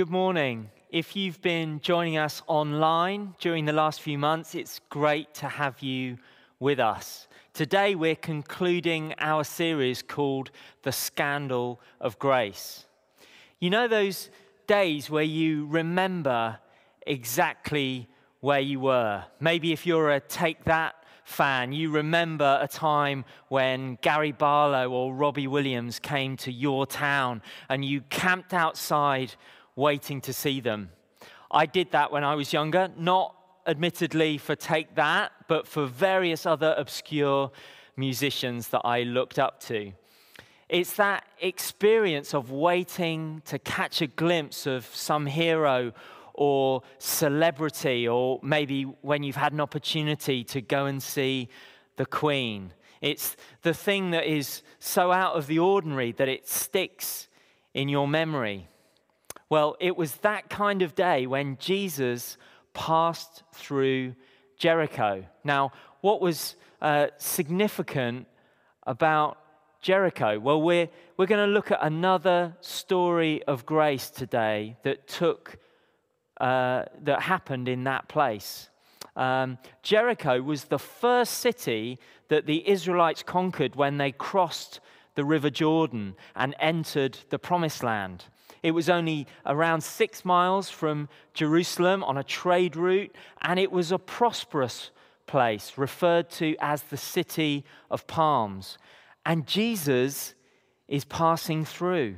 Good morning. If you've been joining us online during the last few months, it's great to have you with us. Today, we're concluding our series called The Scandal of Grace. You know those days where you remember exactly where you were? Maybe if you're a Take That fan, you remember a time when Gary Barlow or Robbie Williams came to your town and you camped outside waiting to see them. I did that when I was younger, not admittedly for Take That, but for various other obscure musicians that I looked up to. It's that experience of waiting to catch a glimpse of some hero or celebrity, or maybe when you've had an opportunity to go and see the Queen. It's the thing that is so out of the ordinary that it sticks in your memory. Well, it was that kind of day when Jesus passed through Jericho. Now, what was uh, significant about Jericho? Well, we're, we're going to look at another story of grace today that took uh, that happened in that place. Um, Jericho was the first city that the Israelites conquered when they crossed the River Jordan and entered the Promised Land. It was only around six miles from Jerusalem on a trade route, and it was a prosperous place referred to as the City of Palms. And Jesus is passing through.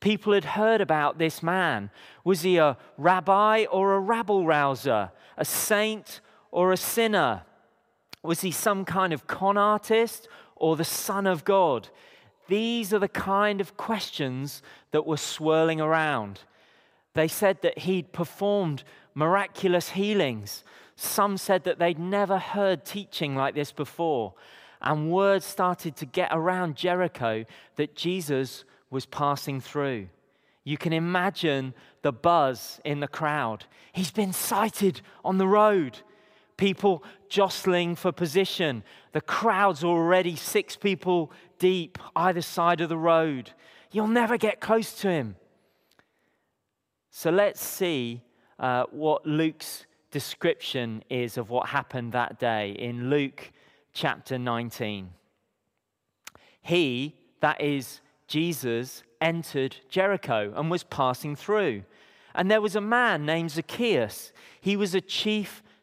People had heard about this man. Was he a rabbi or a rabble rouser? A saint or a sinner? Was he some kind of con artist or the Son of God? These are the kind of questions that were swirling around. They said that he'd performed miraculous healings. Some said that they'd never heard teaching like this before. And word started to get around Jericho that Jesus was passing through. You can imagine the buzz in the crowd. He's been sighted on the road. People jostling for position. The crowd's already six people deep either side of the road. You'll never get close to him. So let's see uh, what Luke's description is of what happened that day in Luke chapter 19. He, that is Jesus entered Jericho and was passing through. And there was a man named Zacchaeus. He was a chief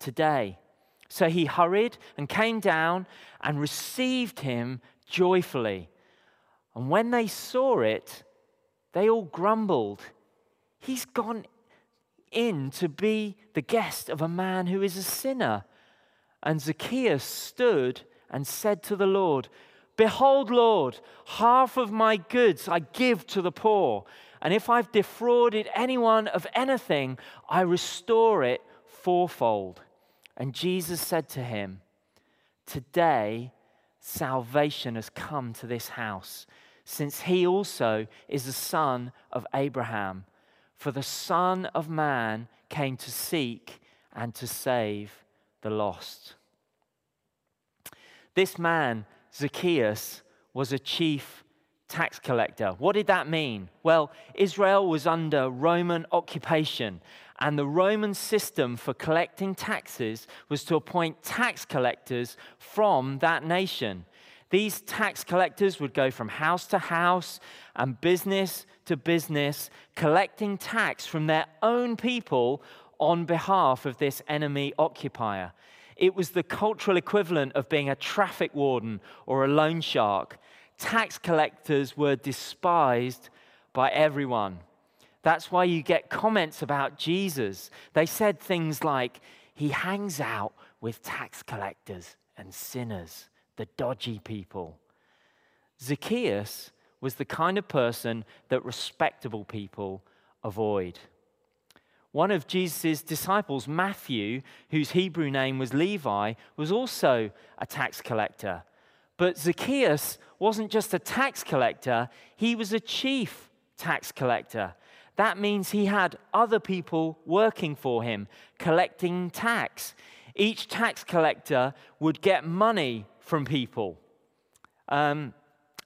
today. So he hurried and came down and received him joyfully. And when they saw it, they all grumbled. He's gone in to be the guest of a man who is a sinner. And Zacchaeus stood and said to the Lord, Behold, Lord, half of my goods I give to the poor. And if I've defrauded anyone of anything, I restore it fourfold. And Jesus said to him, Today salvation has come to this house, since he also is the son of Abraham. For the Son of Man came to seek and to save the lost. This man Zacchaeus was a chief tax collector. What did that mean? Well, Israel was under Roman occupation, and the Roman system for collecting taxes was to appoint tax collectors from that nation. These tax collectors would go from house to house and business to business, collecting tax from their own people on behalf of this enemy occupier. It was the cultural equivalent of being a traffic warden or a loan shark. Tax collectors were despised by everyone. That's why you get comments about Jesus. They said things like, He hangs out with tax collectors and sinners, the dodgy people. Zacchaeus was the kind of person that respectable people avoid. One of Jesus' disciples, Matthew, whose Hebrew name was Levi, was also a tax collector. But Zacchaeus wasn't just a tax collector, he was a chief tax collector. That means he had other people working for him, collecting tax. Each tax collector would get money from people. Um,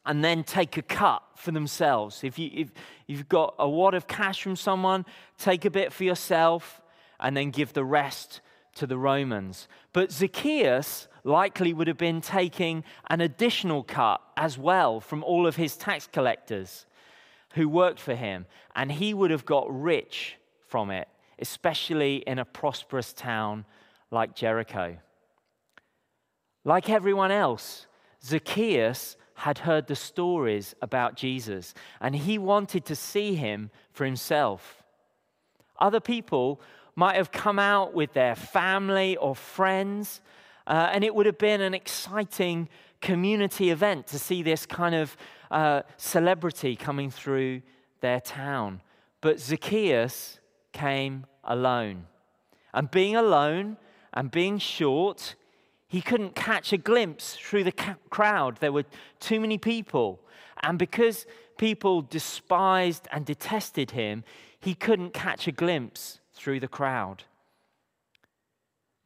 and then take a cut for themselves. If, you, if you've got a wad of cash from someone, take a bit for yourself and then give the rest to the Romans. But Zacchaeus likely would have been taking an additional cut as well from all of his tax collectors who worked for him, and he would have got rich from it, especially in a prosperous town like Jericho. Like everyone else, Zacchaeus had heard the stories about Jesus and he wanted to see him for himself. Other people might have come out with their family or friends, uh, and it would have been an exciting community event to see this kind of uh, celebrity coming through their town. But Zacchaeus came alone. And being alone and being short, he couldn't catch a glimpse through the ca- crowd. There were too many people. And because people despised and detested him, he couldn't catch a glimpse through the crowd.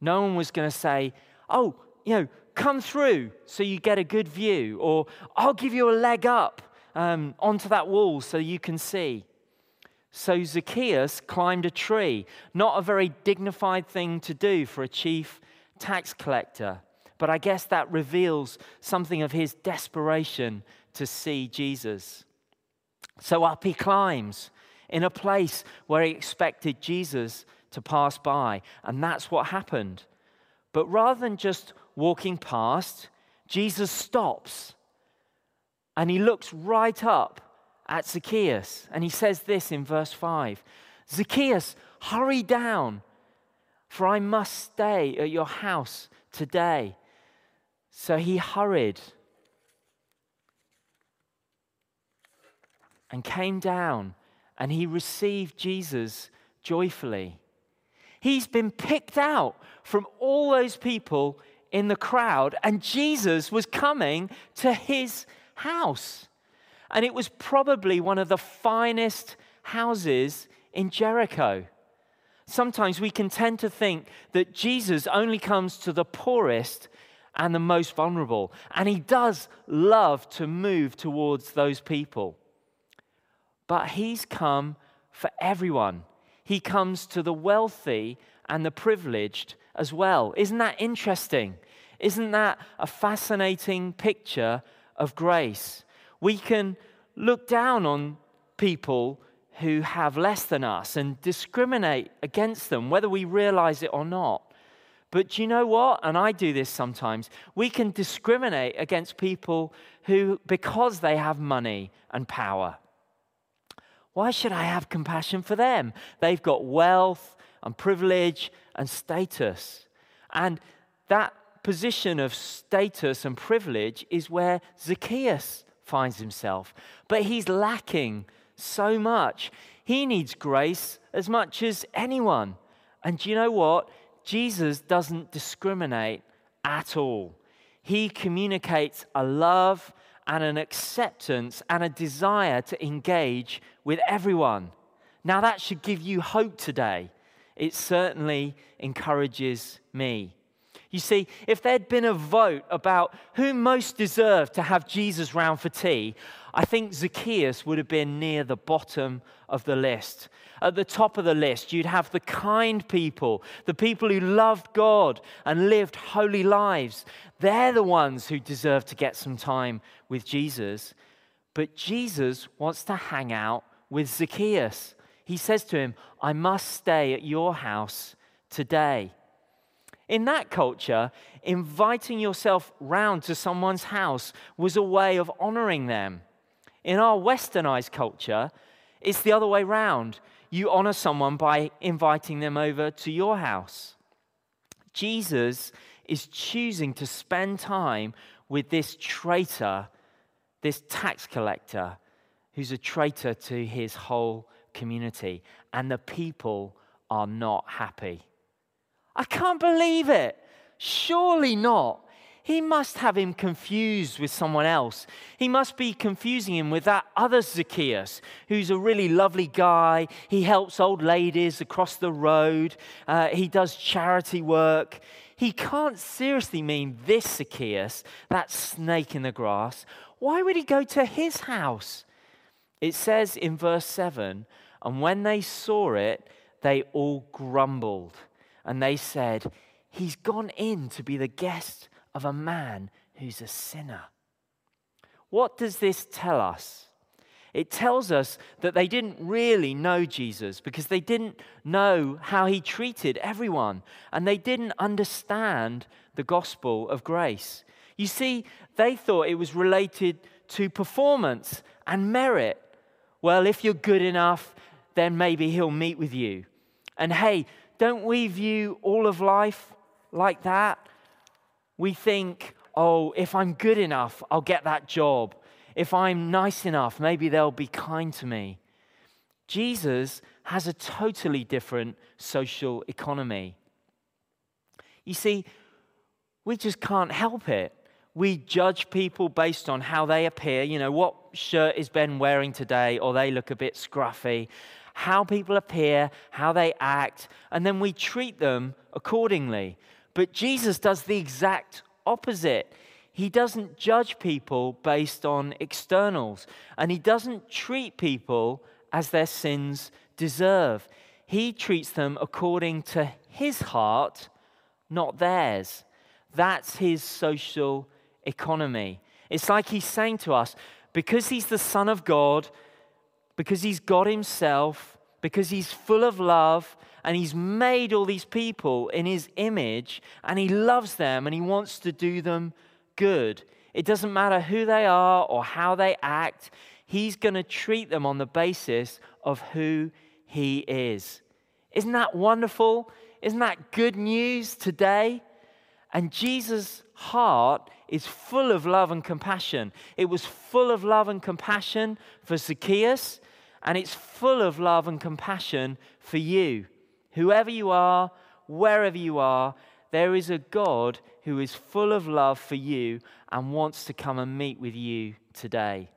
No one was going to say, Oh, you know, come through so you get a good view, or I'll give you a leg up um, onto that wall so you can see. So Zacchaeus climbed a tree, not a very dignified thing to do for a chief tax collector. But I guess that reveals something of his desperation to see Jesus. So up he climbs in a place where he expected Jesus to pass by. And that's what happened. But rather than just walking past, Jesus stops and he looks right up at Zacchaeus. And he says this in verse 5 Zacchaeus, hurry down for I must stay at your house today. So he hurried and came down and he received Jesus joyfully. He's been picked out from all those people in the crowd, and Jesus was coming to his house. And it was probably one of the finest houses in Jericho. Sometimes we can tend to think that Jesus only comes to the poorest and the most vulnerable, and he does love to move towards those people. But he's come for everyone. He comes to the wealthy and the privileged as well. Isn't that interesting? Isn't that a fascinating picture of grace? We can look down on people who have less than us and discriminate against them, whether we realize it or not. But do you know what? And I do this sometimes. We can discriminate against people who, because they have money and power. Why should I have compassion for them? They've got wealth and privilege and status. And that position of status and privilege is where Zacchaeus finds himself. But he's lacking so much. He needs grace as much as anyone. And do you know what? Jesus doesn't discriminate at all. He communicates a love and an acceptance and a desire to engage with everyone. Now, that should give you hope today. It certainly encourages me. You see, if there'd been a vote about who most deserved to have Jesus round for tea, I think Zacchaeus would have been near the bottom of the list. At the top of the list, you'd have the kind people, the people who loved God and lived holy lives. They're the ones who deserve to get some time with Jesus. But Jesus wants to hang out with Zacchaeus. He says to him, I must stay at your house today. In that culture, inviting yourself round to someone's house was a way of honoring them. In our westernized culture, it's the other way round. You honor someone by inviting them over to your house. Jesus is choosing to spend time with this traitor, this tax collector, who's a traitor to his whole community. And the people are not happy. I can't believe it. Surely not. He must have him confused with someone else. He must be confusing him with that other Zacchaeus, who's a really lovely guy. He helps old ladies across the road, uh, he does charity work. He can't seriously mean this Zacchaeus, that snake in the grass. Why would he go to his house? It says in verse 7 And when they saw it, they all grumbled. And they said, He's gone in to be the guest of a man who's a sinner. What does this tell us? It tells us that they didn't really know Jesus because they didn't know how he treated everyone and they didn't understand the gospel of grace. You see, they thought it was related to performance and merit. Well, if you're good enough, then maybe he'll meet with you. And hey, don't we view all of life like that? We think, oh, if I'm good enough, I'll get that job. If I'm nice enough, maybe they'll be kind to me. Jesus has a totally different social economy. You see, we just can't help it. We judge people based on how they appear. You know, what shirt is Ben wearing today? Or they look a bit scruffy how people appear, how they act, and then we treat them accordingly. But Jesus does the exact opposite. He doesn't judge people based on externals, and he doesn't treat people as their sins deserve. He treats them according to his heart, not theirs. That's his social economy. It's like he's saying to us, because he's the Son of God, because he's God himself, because he's full of love, and he's made all these people in his image, and he loves them and he wants to do them good. It doesn't matter who they are or how they act, he's going to treat them on the basis of who he is. Isn't that wonderful? Isn't that good news today? And Jesus' heart is full of love and compassion. It was full of love and compassion for Zacchaeus and it's full of love and compassion for you. Whoever you are, wherever you are, there is a God who is full of love for you and wants to come and meet with you today.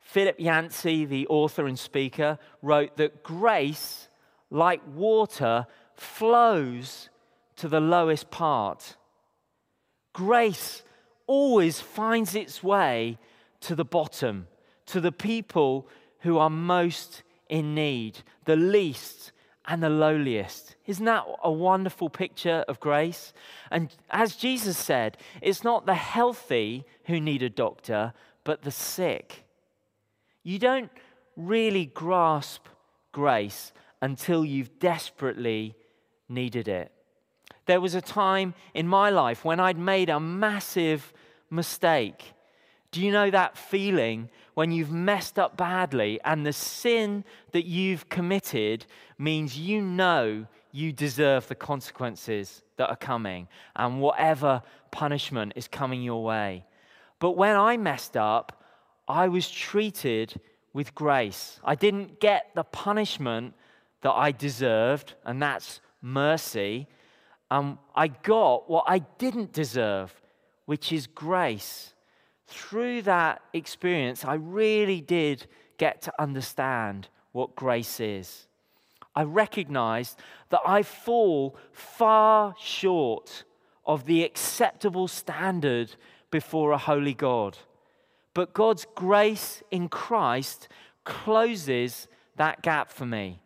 Philip Yancey, the author and speaker, wrote that grace, like water, flows to the lowest part. Grace always finds its way to the bottom, to the people who are most in need, the least and the lowliest. Isn't that a wonderful picture of grace? And as Jesus said, it's not the healthy who need a doctor, but the sick. You don't really grasp grace until you've desperately needed it. There was a time in my life when I'd made a massive mistake. Do you know that feeling when you've messed up badly and the sin that you've committed means you know you deserve the consequences that are coming and whatever punishment is coming your way? But when I messed up, I was treated with grace. I didn't get the punishment that I deserved, and that's mercy. Um, I got what I didn't deserve, which is grace through that experience, I really did get to understand what grace is. I recognized that I fall far short of the acceptable standard before a holy God. But God's grace in Christ closes that gap for me.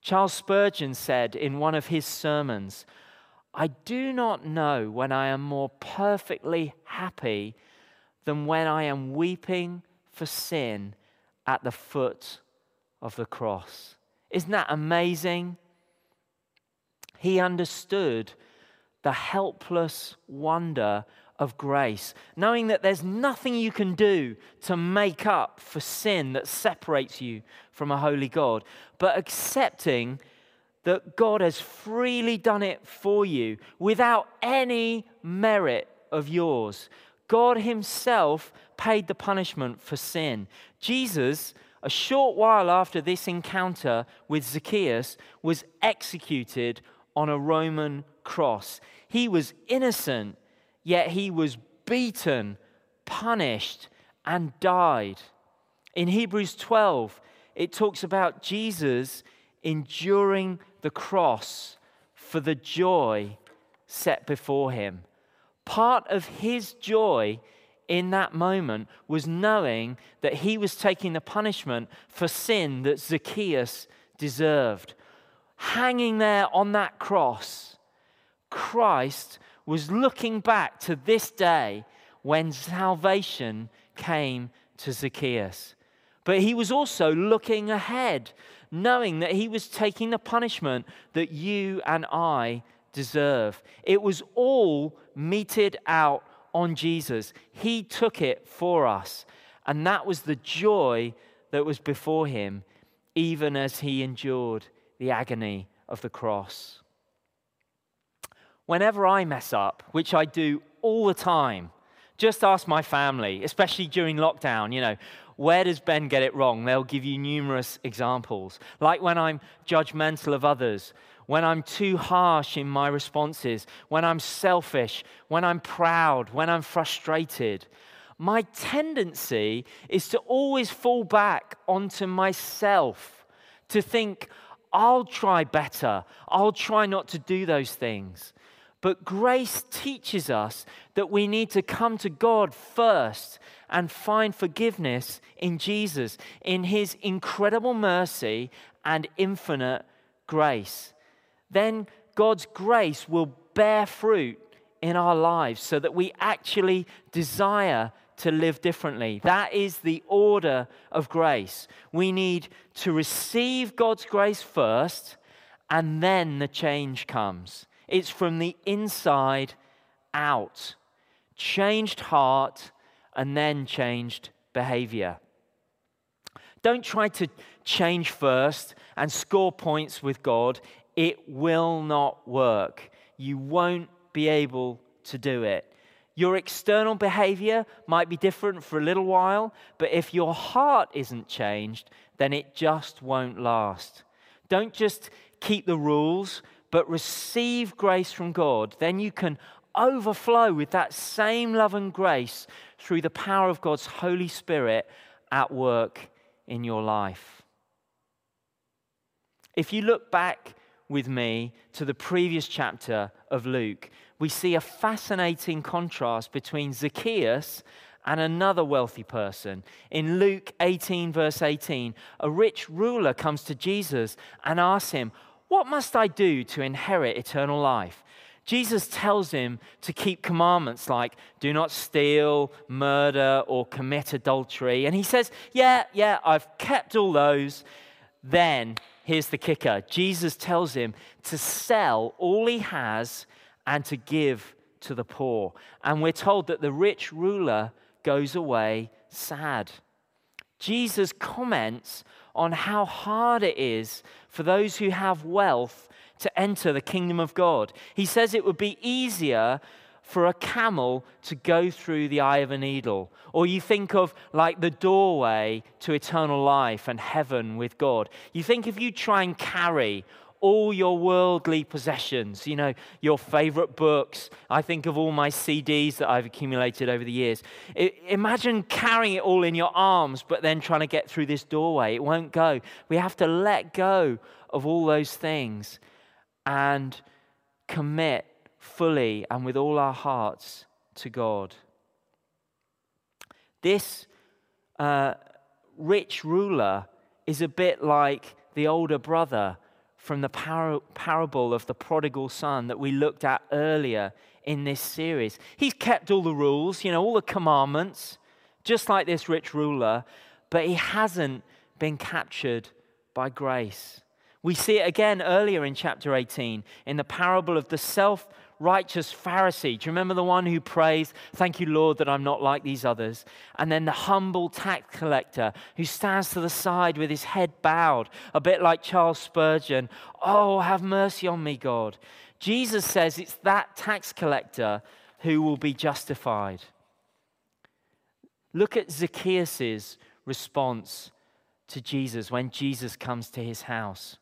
Charles Spurgeon said in one of his sermons, I do not know when I am more perfectly happy than when I am weeping for sin at the foot of the cross. Isn't that amazing? He understood the helpless wonder of grace, knowing that there's nothing you can do to make up for sin that separates you from a holy God, but accepting that God has freely done it for you without any merit of yours. God Himself paid the punishment for sin. Jesus a short while after this encounter with Zacchaeus, was executed on a Roman cross. He was innocent, yet he was beaten, punished, and died. In Hebrews 12, it talks about Jesus enduring the cross for the joy set before him. Part of his joy in that moment was knowing that he was taking the punishment for sin that Zacchaeus deserved. Hanging there on that cross, Christ was looking back to this day when salvation came to Zacchaeus. But he was also looking ahead, knowing that he was taking the punishment that you and I deserve. It was all meted out on Jesus. He took it for us. And that was the joy that was before him, even as he endured the agony of the cross. Whenever I mess up, which I do all the time, just ask my family, especially during lockdown, you know, where does Ben get it wrong? They'll give you numerous examples. Like when I'm judgmental of others, when I'm too harsh in my responses, when I'm selfish, when I'm proud, when I'm frustrated. My tendency is to always fall back onto myself, to think, I'll try better, I'll try not to do those things. But grace teaches us that we need to come to God first and find forgiveness in Jesus, in his incredible mercy and infinite grace then God's grace will bear fruit in our lives so that we actually desire to live differently. That is the order of grace. We need to receive God's grace first, and then the change comes. It's from the inside out. Changed heart, and then changed behavior. Don't try to change first and score points with God it will not work. You won't be able to do it. Your external behavior might be different for a little while, but if your heart isn't changed, then it just won't last. Don't just keep the rules, but receive grace from God. Then you can overflow with that same love and grace through the power of God's Holy Spirit at work in your life. If you look back with me to the previous chapter of Luke, we see a fascinating contrast between Zacchaeus and another wealthy person. In Luke 18, verse 18, a rich ruler comes to Jesus and asks him, What must I do to inherit eternal life? Jesus tells him to keep commandments like do not steal, murder, or commit adultery. And he says, Yeah, yeah, I've kept all those. Then here's the kicker Jesus tells him to sell all he has and to give to the poor. And we're told that the rich ruler goes away sad. Jesus comments on how hard it is for those who have wealth to enter the kingdom of God. He says it would be easier for a camel to go through the eye of a needle. Or you think of like the doorway to eternal life and heaven with God. You think if you try and carry all your worldly possessions, you know, your favorite books. I think of all my CDs that I've accumulated over the years. Imagine carrying it all in your arms, but then trying to get through this doorway. It won't go. We have to let go of all those things and commit fully and with all our hearts to God. This uh, rich ruler is a bit like the older brother from the par- parable of the prodigal son that we looked at earlier in this series. He's kept all the rules, you know, all the commandments, just like this rich ruler, but he hasn't been captured by grace. We see it again earlier in chapter 18 in the parable of the self righteous Pharisee. Do you remember the one who prays, Thank you, Lord, that I'm not like these others? And then the humble tax collector who stands to the side with his head bowed, a bit like Charles Spurgeon. Oh, have mercy on me, God. Jesus says it's that tax collector who will be justified. Look at Zacchaeus' response to Jesus when Jesus comes to his house.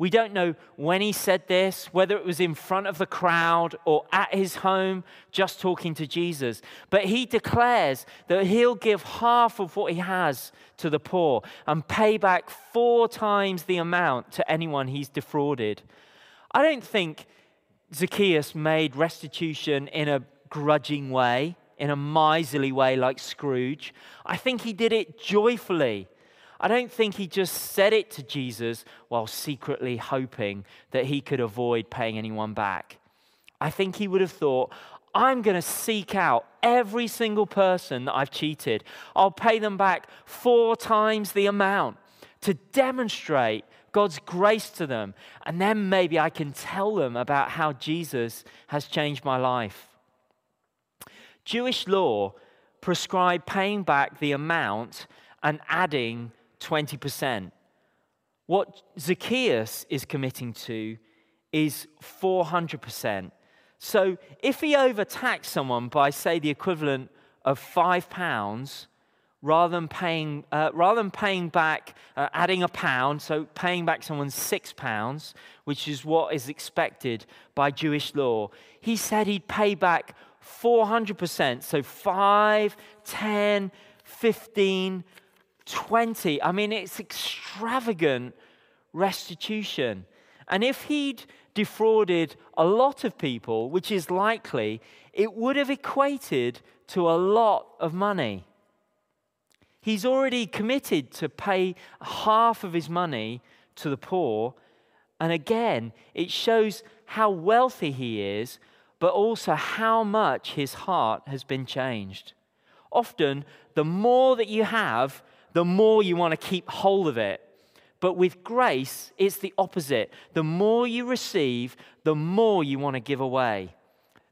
We don't know when he said this, whether it was in front of the crowd or at his home, just talking to Jesus. But he declares that he'll give half of what he has to the poor and pay back four times the amount to anyone he's defrauded. I don't think Zacchaeus made restitution in a grudging way, in a miserly way like Scrooge. I think he did it joyfully I don't think he just said it to Jesus while secretly hoping that he could avoid paying anyone back. I think he would have thought, I'm going to seek out every single person that I've cheated. I'll pay them back four times the amount to demonstrate God's grace to them. And then maybe I can tell them about how Jesus has changed my life. Jewish law prescribed paying back the amount and adding 20%. What Zacchaeus is committing to is 400%. So if he overtaxed someone by, say, the equivalent of five pounds, rather than paying, uh, rather than paying back, uh, adding a pound, so paying back someone six pounds, which is what is expected by Jewish law, he said he'd pay back 400%. So 5, 10, 15, 20. I mean, it's extravagant restitution. And if he'd defrauded a lot of people, which is likely, it would have equated to a lot of money. He's already committed to pay half of his money to the poor. And again, it shows how wealthy he is, but also how much his heart has been changed. Often, the more that you have, the more you want to keep hold of it. But with grace, it's the opposite. The more you receive, the more you want to give away.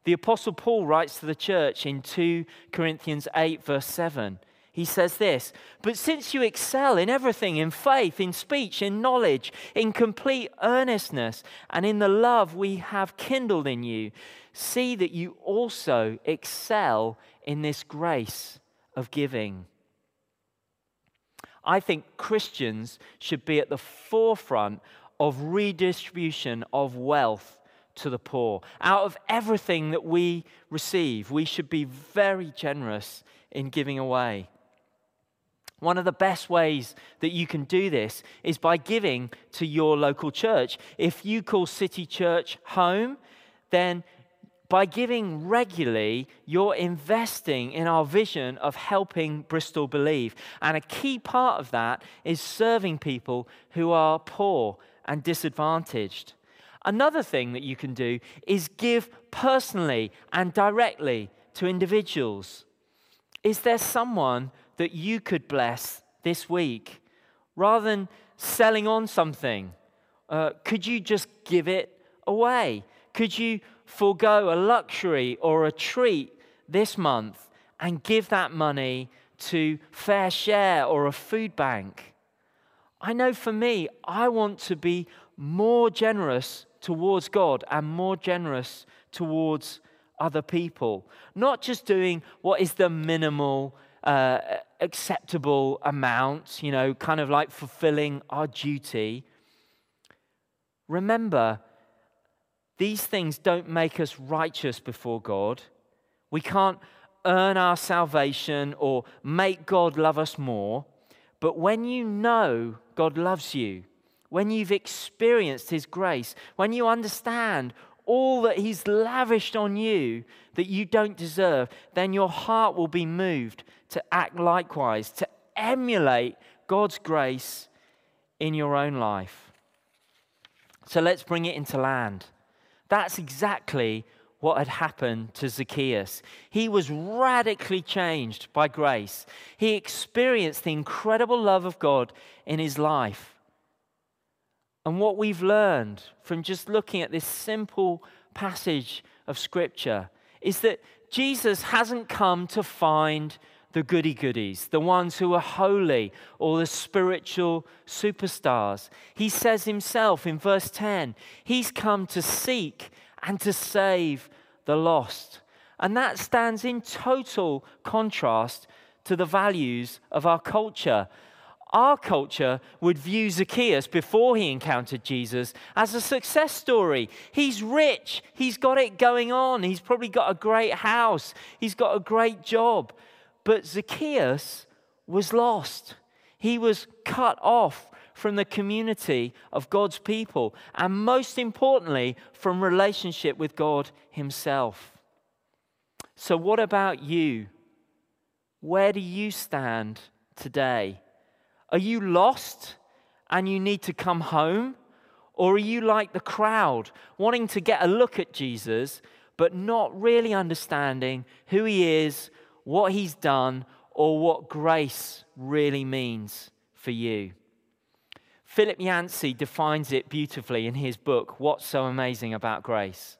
The Apostle Paul writes to the church in 2 Corinthians 8, verse 7. He says this But since you excel in everything, in faith, in speech, in knowledge, in complete earnestness, and in the love we have kindled in you, see that you also excel in this grace of giving. I think Christians should be at the forefront of redistribution of wealth to the poor. Out of everything that we receive, we should be very generous in giving away. One of the best ways that you can do this is by giving to your local church. If you call City Church home, then by giving regularly, you're investing in our vision of helping Bristol believe. And a key part of that is serving people who are poor and disadvantaged. Another thing that you can do is give personally and directly to individuals. Is there someone that you could bless this week? Rather than selling on something, uh, could you just give it away? Could you forego a luxury or a treat this month and give that money to FareShare or a food bank. I know for me, I want to be more generous towards God and more generous towards other people. Not just doing what is the minimal, uh, acceptable amount, you know, kind of like fulfilling our duty. Remember, these things don't make us righteous before God. We can't earn our salvation or make God love us more. But when you know God loves you, when you've experienced His grace, when you understand all that He's lavished on you that you don't deserve, then your heart will be moved to act likewise, to emulate God's grace in your own life. So let's bring it into land. That's exactly what had happened to Zacchaeus. He was radically changed by grace. He experienced the incredible love of God in his life. And what we've learned from just looking at this simple passage of Scripture is that Jesus hasn't come to find the goody goodies, the ones who are holy or the spiritual superstars. He says himself in verse 10 He's come to seek and to save the lost. And that stands in total contrast to the values of our culture. Our culture would view Zacchaeus before he encountered Jesus as a success story. He's rich, he's got it going on, he's probably got a great house, he's got a great job. But Zacchaeus was lost. He was cut off from the community of God's people, and most importantly, from relationship with God Himself. So, what about you? Where do you stand today? Are you lost and you need to come home? Or are you like the crowd, wanting to get a look at Jesus, but not really understanding who he is, what he's done, or what grace really means for you? Philip Yancey defines it beautifully in his book, What's So Amazing About Grace?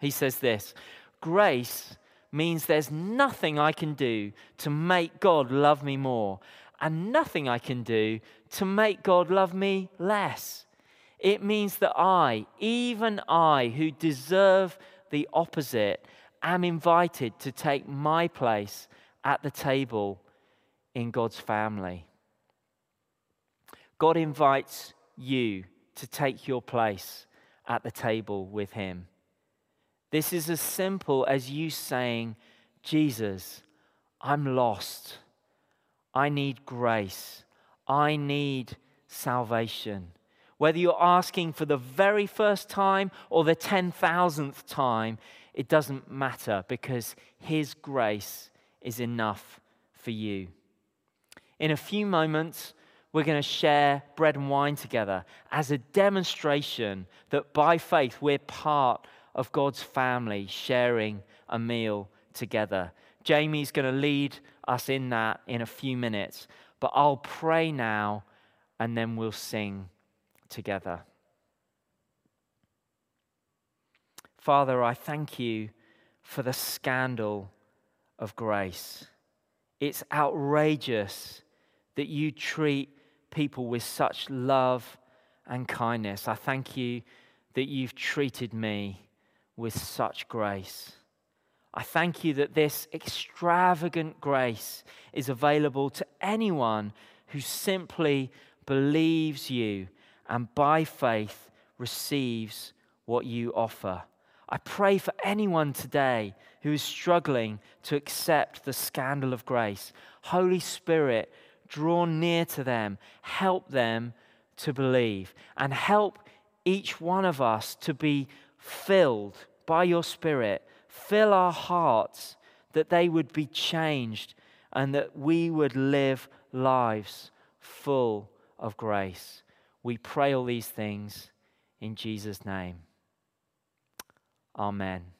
He says this Grace means there's nothing I can do to make God love me more, and nothing I can do to make God love me less. It means that I, even I, who deserve the opposite, am invited to take my place at the table in God's family. God invites you to take your place at the table with Him. This is as simple as you saying, Jesus, I'm lost. I need grace. I need salvation. Whether you're asking for the very first time or the 10,000th time, it doesn't matter because His grace is enough for you. In a few moments, we're going to share bread and wine together as a demonstration that by faith we're part of God's family sharing a meal together. Jamie's going to lead us in that in a few minutes, but I'll pray now and then we'll sing together. Father, I thank you for the scandal of grace. It's outrageous that you treat people with such love and kindness. I thank you that you've treated me with such grace. I thank you that this extravagant grace is available to anyone who simply believes you and by faith receives what you offer. I pray for anyone today who is struggling to accept the scandal of grace. Holy Spirit, draw near to them, help them to believe, and help each one of us to be filled by your Spirit, fill our hearts that they would be changed and that we would live lives full of grace. We pray all these things in Jesus' name. Amen.